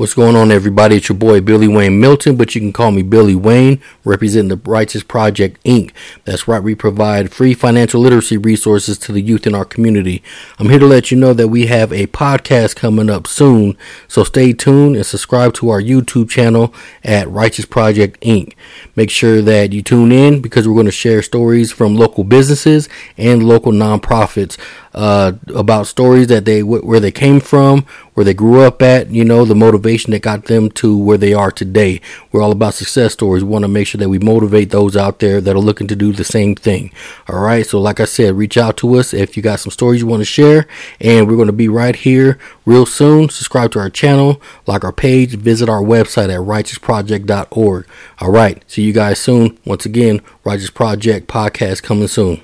What's going on, everybody? It's your boy Billy Wayne Milton, but you can call me Billy Wayne, representing the Righteous Project Inc. That's right, we provide free financial literacy resources to the youth in our community. I'm here to let you know that we have a podcast coming up soon, so stay tuned and subscribe to our YouTube channel at Righteous Project Inc. Make sure that you tune in because we're going to share stories from local businesses and local nonprofits uh, about stories that they where they came from, where they grew up at, you know, the motivation that got them to where they are today. We're all about success stories. We want to make sure that we motivate those out there that are looking to do the same thing. All right. So, like I said, reach out to us if you got some stories you want to share, and we're going to be right here real soon. Subscribe to our channel, like our page, visit our website at righteousproject.org. All right. See you guys soon. Once again, Righteous Project podcast coming soon.